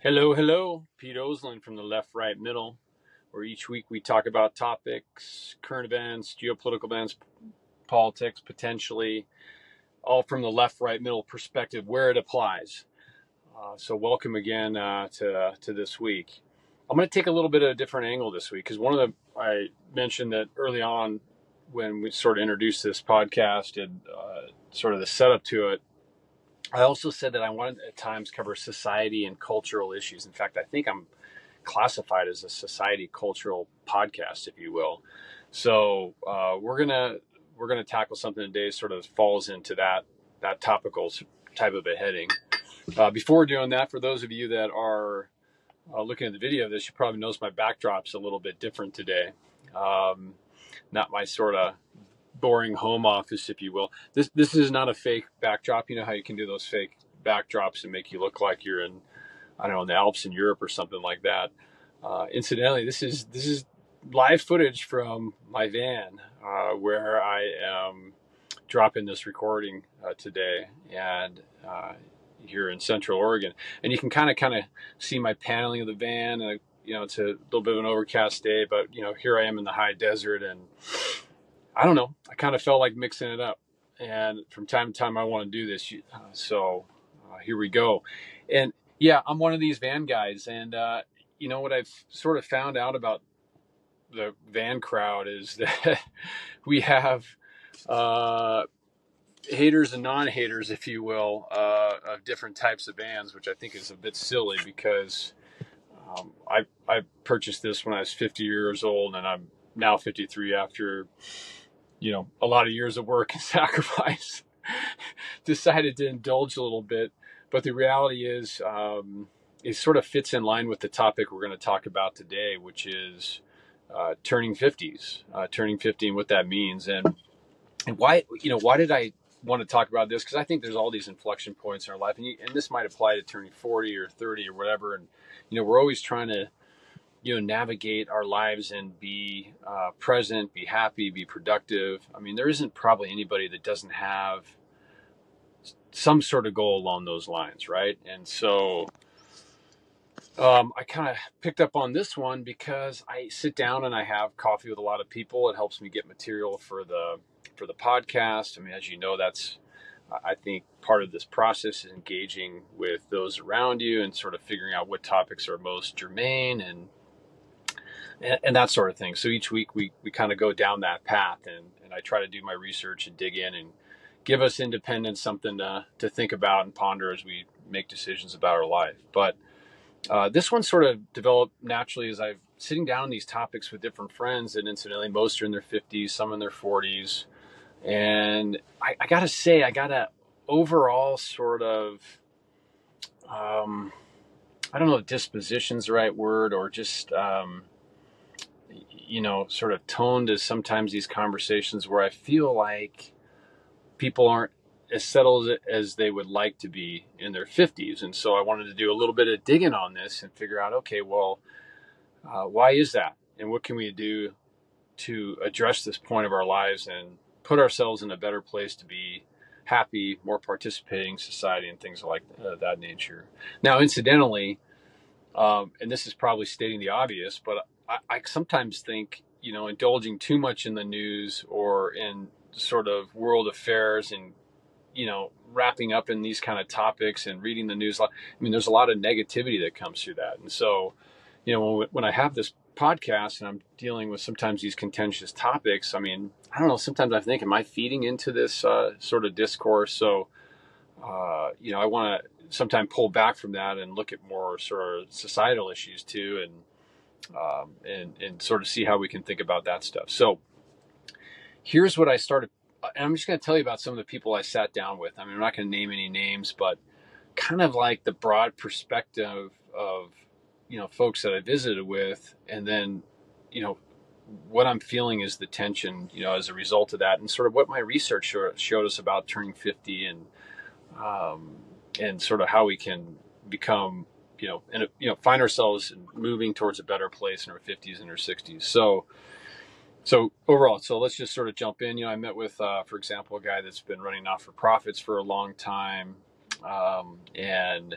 Hello, hello. Pete Oslin from the Left, Right, Middle, where each week we talk about topics, current events, geopolitical events, politics, potentially, all from the left, right, middle perspective where it applies. Uh, so, welcome again uh, to to this week. I'm going to take a little bit of a different angle this week because one of the I mentioned that early on when we sort of introduced this podcast and uh, sort of the setup to it I also said that I wanted at times cover society and cultural issues. In fact, I think I'm classified as a society cultural podcast, if you will. So uh, we're gonna we're gonna tackle something today, sort of falls into that that topical type of a heading. Uh, before doing that, for those of you that are uh, looking at the video of this, you probably notice my backdrop's a little bit different today. Um, not my sort of boring home office, if you will. This this is not a fake backdrop. You know how you can do those fake backdrops and make you look like you're in, I don't know, in the Alps in Europe or something like that. Uh, incidentally, this is this is live footage from my van uh, where I am dropping this recording uh, today, and uh, here in Central Oregon, and you can kind of kind of see my paneling of the van. And you know, it's a little bit of an overcast day, but you know, here I am in the high desert and I don't know. I kind of felt like mixing it up, and from time to time I want to do this. Uh, so uh, here we go. And yeah, I'm one of these van guys, and uh, you know what I've sort of found out about the van crowd is that we have uh, haters and non-haters, if you will, uh, of different types of vans, which I think is a bit silly because um, I I purchased this when I was 50 years old, and I'm now 53 after you know, a lot of years of work and sacrifice, decided to indulge a little bit. But the reality is, um, it sort of fits in line with the topic we're going to talk about today, which is uh, turning 50s, uh, turning 50 and what that means. And, and why, you know, why did I want to talk about this? Because I think there's all these inflection points in our life. And, you, and this might apply to turning 40 or 30 or whatever. And, you know, we're always trying to you know navigate our lives and be uh, present be happy be productive. I mean there isn't probably anybody that doesn't have some sort of goal along those lines right? And so um, i kind of picked up on this one because i sit down and i have coffee with a lot of people. It helps me get material for the for the podcast. I mean as you know that's I think part of this process is engaging with those around you and sort of figuring out what topics are most germane and and, and, that sort of thing. So each week we, we kind of go down that path and, and I try to do my research and dig in and give us independence something to, to think about and ponder as we make decisions about our life. But uh, this one sort of developed naturally as I've sitting down these topics with different friends and incidentally most are in their 50s, some in their 40s. And I, I gotta say, I got a overall sort of, um, I don't know if disposition's the right word or just, um, you know, sort of toned as sometimes these conversations where I feel like people aren't as settled as they would like to be in their 50s. And so I wanted to do a little bit of digging on this and figure out okay, well, uh, why is that? And what can we do to address this point of our lives and put ourselves in a better place to be happy, more participating society, and things like uh, that nature? Now, incidentally, um, and this is probably stating the obvious, but I, I sometimes think you know indulging too much in the news or in sort of world affairs and you know wrapping up in these kind of topics and reading the news i mean there's a lot of negativity that comes through that. And so you know when, when i have this podcast and i'm dealing with sometimes these contentious topics i mean i don't know sometimes i think am i feeding into this uh, sort of discourse? So uh, you know i want to sometimes pull back from that and look at more sort of societal issues too and um, and and sort of see how we can think about that stuff. So here's what I started. And I'm just going to tell you about some of the people I sat down with. I mean, I'm not going to name any names, but kind of like the broad perspective of you know folks that I visited with, and then you know what I'm feeling is the tension, you know, as a result of that, and sort of what my research showed us about turning 50 and um, and sort of how we can become you know, and you know, find ourselves moving towards a better place in our 50s and our 60s. So, so overall, so let's just sort of jump in. You know, I met with, uh, for example, a guy that's been running not for profits for a long time, um, and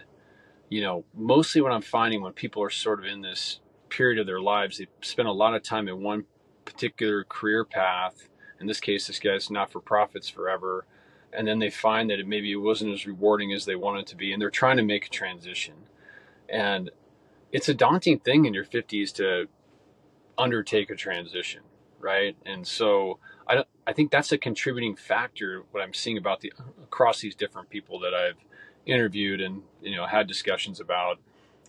you know, mostly what I'm finding when people are sort of in this period of their lives, they spend a lot of time in one particular career path. In this case, this guy's not for profits forever. And then they find that it maybe it wasn't as rewarding as they wanted to be, and they're trying to make a transition. And it's a daunting thing in your 50s to undertake a transition, right? And so I, don't, I think that's a contributing factor. What I'm seeing about the across these different people that I've interviewed and you know had discussions about,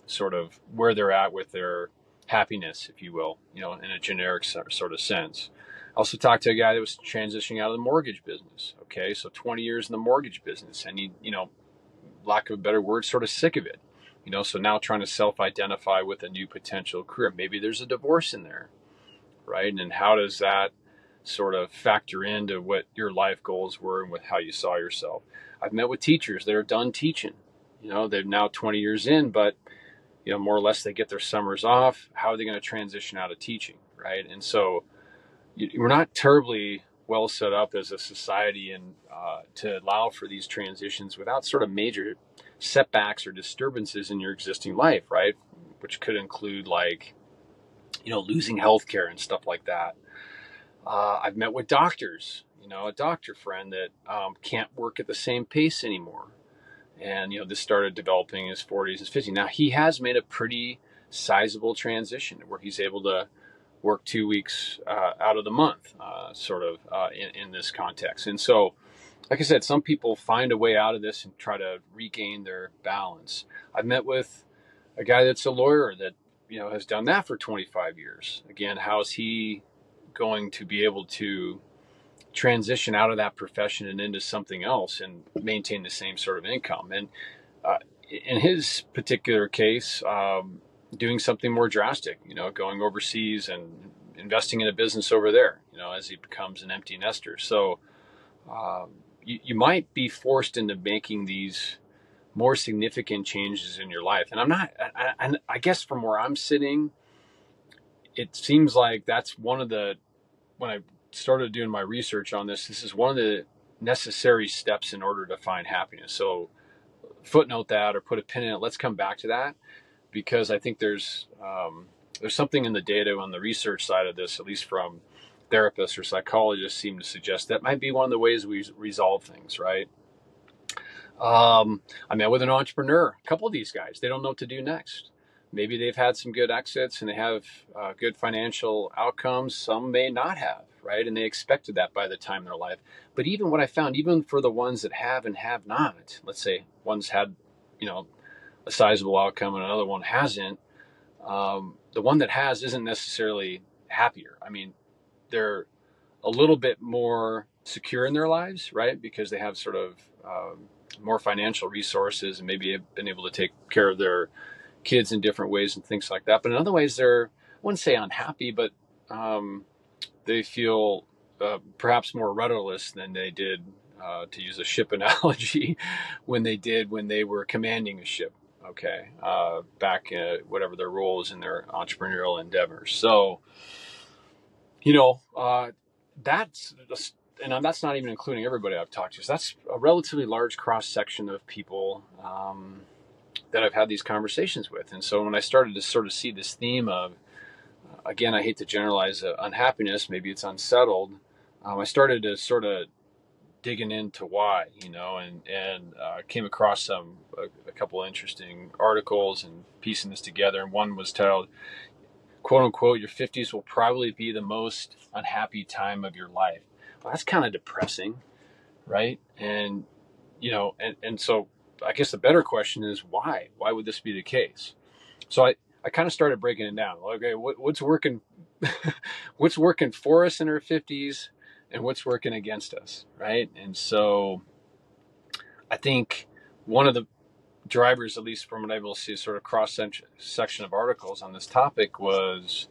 sort of where they're at with their happiness, if you will, you know, in a generic sort of sense. I also talked to a guy that was transitioning out of the mortgage business. Okay, so 20 years in the mortgage business, and he, you know, lack of a better word, sort of sick of it. You know, so now trying to self-identify with a new potential career. Maybe there's a divorce in there, right? And how does that sort of factor into what your life goals were and with how you saw yourself? I've met with teachers that are done teaching. You know, they're now 20 years in, but you know, more or less they get their summers off. How are they going to transition out of teaching, right? And so we're not terribly well set up as a society and uh, to allow for these transitions without sort of major setbacks or disturbances in your existing life, right? Which could include like, you know, losing health care and stuff like that. Uh, I've met with doctors, you know, a doctor friend that um, can't work at the same pace anymore and you know this started developing in his 40s and 50s now he has made a pretty sizable transition where he's able to work two weeks uh, out of the month uh, sort of uh, in, in, this context and so like i said some people find a way out of this and try to regain their balance i've met with a guy that's a lawyer that you know has done that for 25 years again how is he going to be able to transition out of that profession and into something else and maintain the same sort of income. And uh, in his particular case, um, doing something more drastic, you know, going overseas and investing in a business over there, you know, as he becomes an empty nester. So um, you, you might be forced into making these more significant changes in your life. And I'm not, I, I, I guess from where I'm sitting, it seems like that's one of the, when I started doing my research on this, this is one of the necessary steps in order to find happiness. So footnote that or put a pin in it. Let's come back to that because I think there's um, there's something in the data on the research side of this, at least from therapists or psychologists, seem to suggest that might be one of the ways we resolve things, right? Um, I met with an entrepreneur, a couple of these guys, they don't know what to do next. Maybe they've had some good exits and they have uh, good financial outcomes. Some may not have right? And they expected that by the time in their life. But even what I found, even for the ones that have and have not, let's say one's had, you know, a sizable outcome and another one hasn't, um, the one that has isn't necessarily happier. I mean, they're a little bit more secure in their lives, right? Because they have sort of um, more financial resources and maybe have been able to take care of their kids in different ways and things like that. But in other ways, they're, I wouldn't say unhappy, but um, they feel uh, perhaps more rudderless than they did, uh, to use a ship analogy, when they did when they were commanding a ship. Okay, uh, back at whatever their role is in their entrepreneurial endeavors. So, you know, uh, that's and that's not even including everybody I've talked to. So that's a relatively large cross section of people um, that I've had these conversations with. And so when I started to sort of see this theme of again, I hate to generalize uh, unhappiness. Maybe it's unsettled. Um, I started to sort of digging into why, you know, and and uh, came across some a, a couple interesting articles and piecing this together. And one was titled, "quote unquote," your fifties will probably be the most unhappy time of your life. Well, that's kind of depressing, right? And you know, and and so I guess the better question is why? Why would this be the case? So I I kind of started breaking it down. Okay, what, what's working? what's working for us in our fifties, and what's working against us, right? And so, I think one of the drivers, at least from what I'm able to see, sort of cross section of articles on this topic was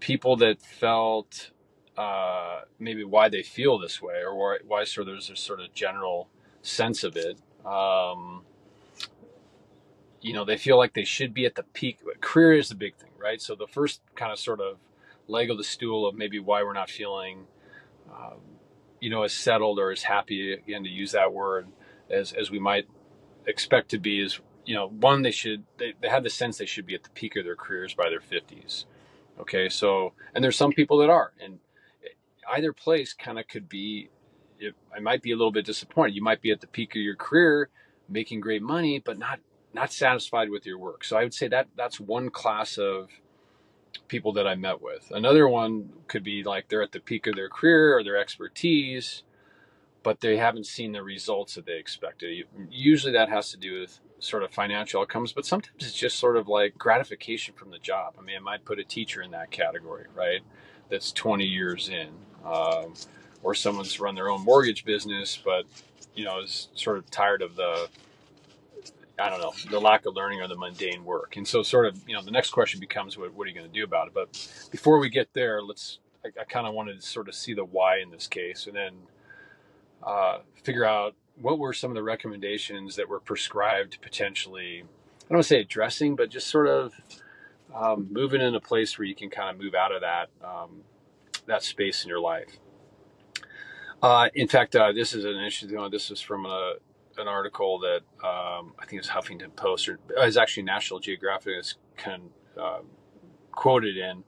people that felt uh, maybe why they feel this way, or why, why sort of there's a sort of general sense of it. Um, you know they feel like they should be at the peak career is the big thing right so the first kind of sort of leg of the stool of maybe why we're not feeling um, you know as settled or as happy again to use that word as as we might expect to be is you know, one they should they, they have the sense they should be at the peak of their careers by their fifties. Okay, so and there's some people that are, and either place kind of could be. It, I might be a little bit disappointed. You might be at the peak of your career, making great money, but not not satisfied with your work. So I would say that that's one class of people that I met with. Another one could be like they're at the peak of their career or their expertise, but they haven't seen the results that they expected. Usually that has to do with sort of financial outcomes, but sometimes it's just sort of like gratification from the job. I mean, I might put a teacher in that category, right? That's 20 years in. Um, or someone's run their own mortgage business, but you know is sort of tired of the I don't know, the lack of learning or the mundane work. And so, sort of, you know, the next question becomes, what, what are you going to do about it? But before we get there, let's, I, I kind of wanted to sort of see the why in this case and then uh, figure out what were some of the recommendations that were prescribed potentially, I don't want to say addressing, but just sort of um, moving in a place where you can kind of move out of that, um, that space in your life. Uh, in fact, uh, this is an interesting one. This is from a, an article that um, I think it's Huffington Post or it's actually National Geographic is kind uh, quoted in.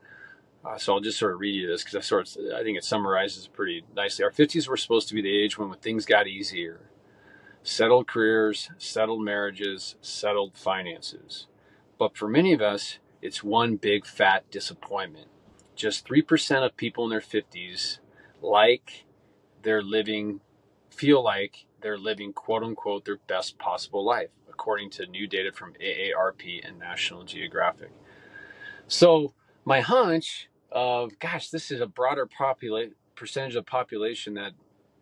Uh, so I'll just sort of read you this because I sort of I think it summarizes pretty nicely. Our 50s were supposed to be the age when, things got easier, settled careers, settled marriages, settled finances. But for many of us, it's one big fat disappointment. Just 3% of people in their 50s like they're living, feel like they're living quote unquote their best possible life, according to new data from AARP and National Geographic. So, my hunch of, gosh, this is a broader popula- percentage of population that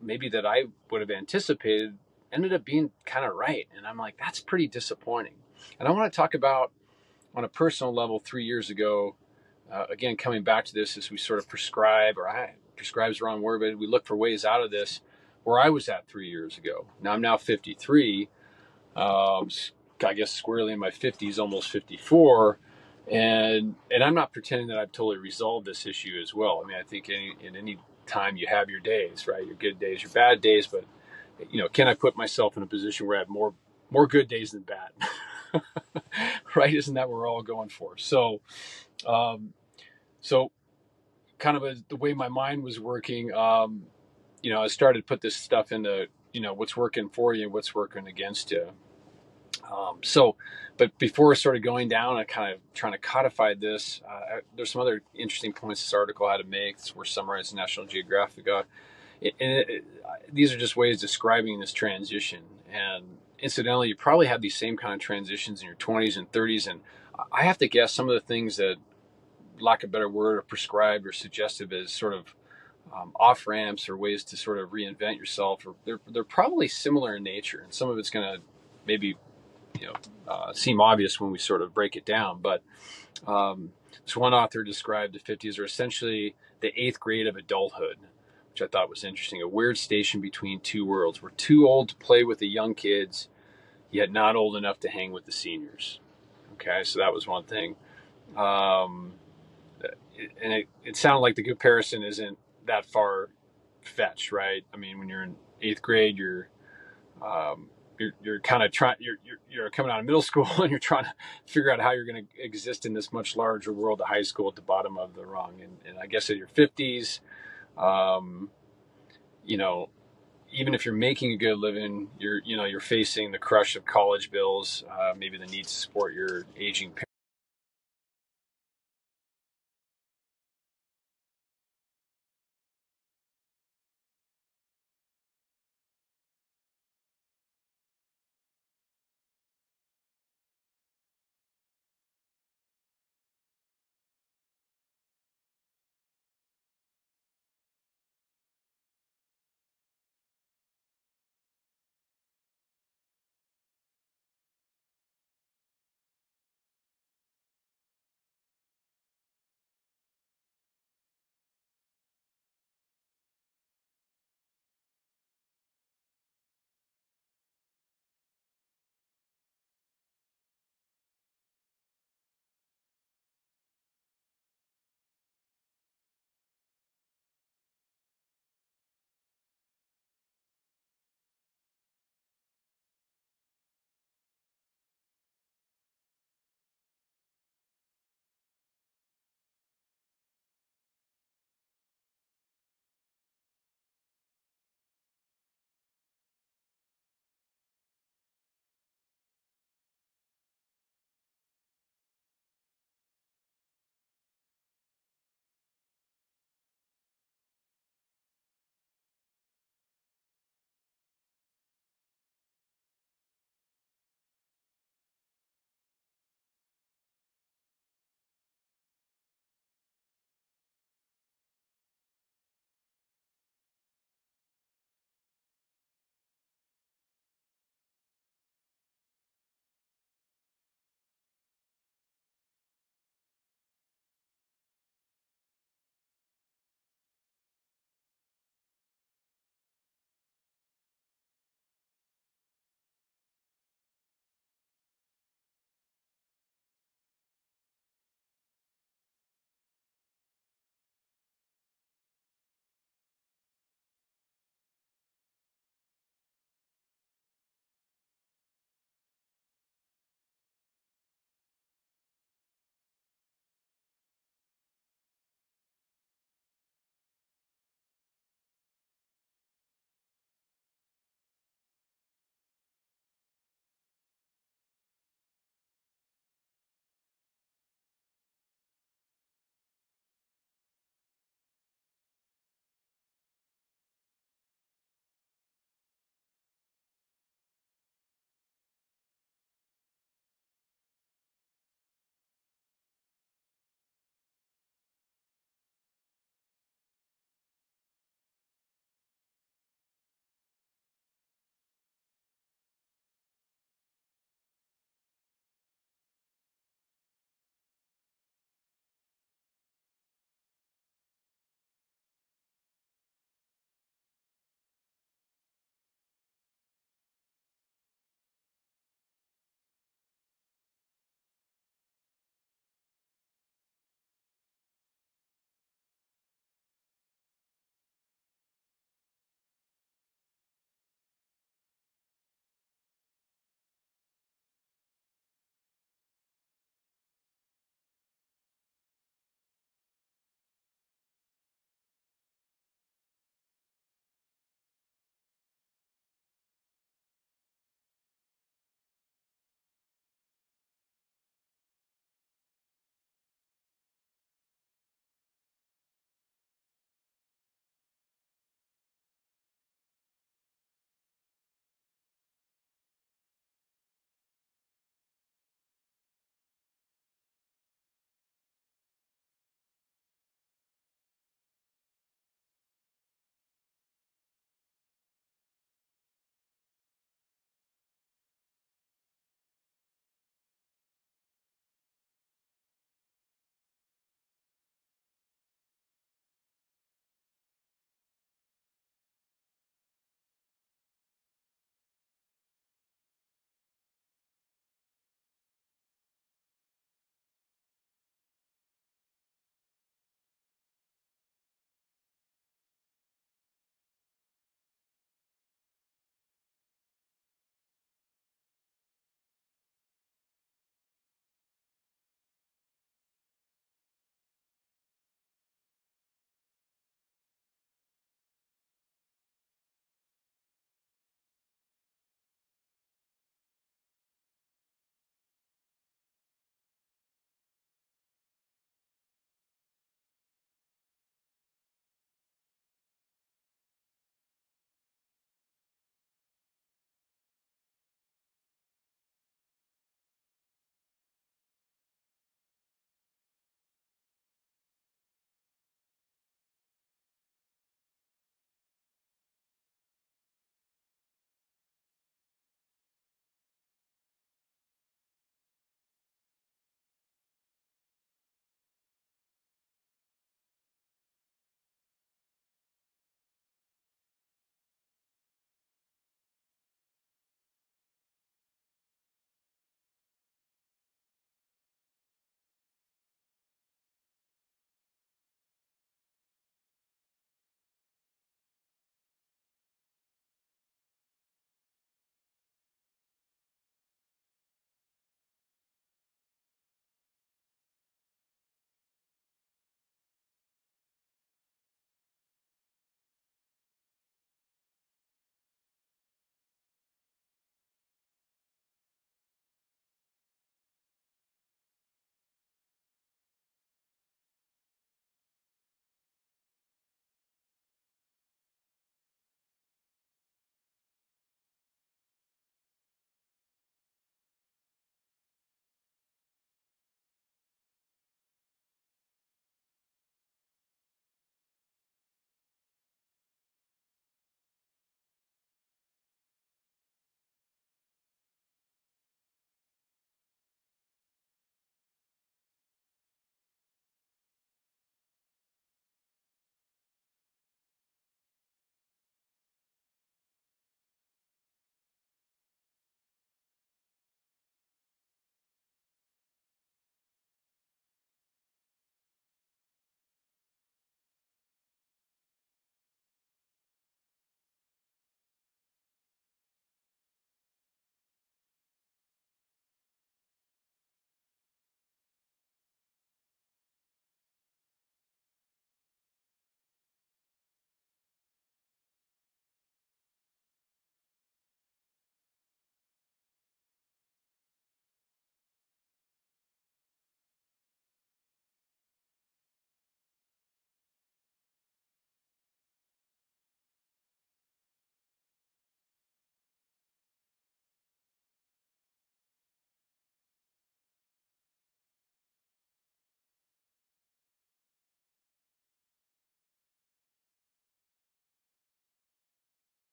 maybe that I would have anticipated ended up being kind of right. And I'm like, that's pretty disappointing. And I want to talk about on a personal level three years ago, uh, again, coming back to this as we sort of prescribe, or I prescribes the wrong word, but we look for ways out of this where I was at three years ago. Now I'm now 53, um, I guess squarely in my 50s, almost 54, and and I'm not pretending that I've totally resolved this issue as well. I mean, I think any, in any time you have your days, right? Your good days, your bad days, but you know, can I put myself in a position where I have more more good days than bad? right? Isn't that what we're all going for? So, um, so kind of a, the way my mind was working. Um, you know, I started to put this stuff into, you know, what's working for you what's working against you. Um, so, but before sort of going down and kind of trying to codify this, uh, there's some other interesting points this article had to make. We're summarized National Geographic. Uh, and it, it, these are just ways describing this transition. And incidentally, you probably have these same kind of transitions in your 20s and 30s. And I have to guess some of the things that, lack of a better word, are prescribed or suggestive as sort of um, off ramps or ways to sort of reinvent yourself, or they're they're probably similar in nature, and some of it's going to maybe you know uh, seem obvious when we sort of break it down. But um, this one author described the 50s are essentially the eighth grade of adulthood, which I thought was interesting. A weird station between two worlds. We're too old to play with the young kids, yet not old enough to hang with the seniors. Okay, so that was one thing. Um, and it, it sounded like the comparison isn't that far fetched, right? I mean, when you're in eighth grade, you're um, you're, you're kind of trying you're, you're, you're coming out of middle school and you're trying to figure out how you're going to exist in this much larger world of high school at the bottom of the rung. And, and i guess at your 50s um, you know even if you're making a good living you're you know you're facing the crush of college bills uh, maybe the need to support your aging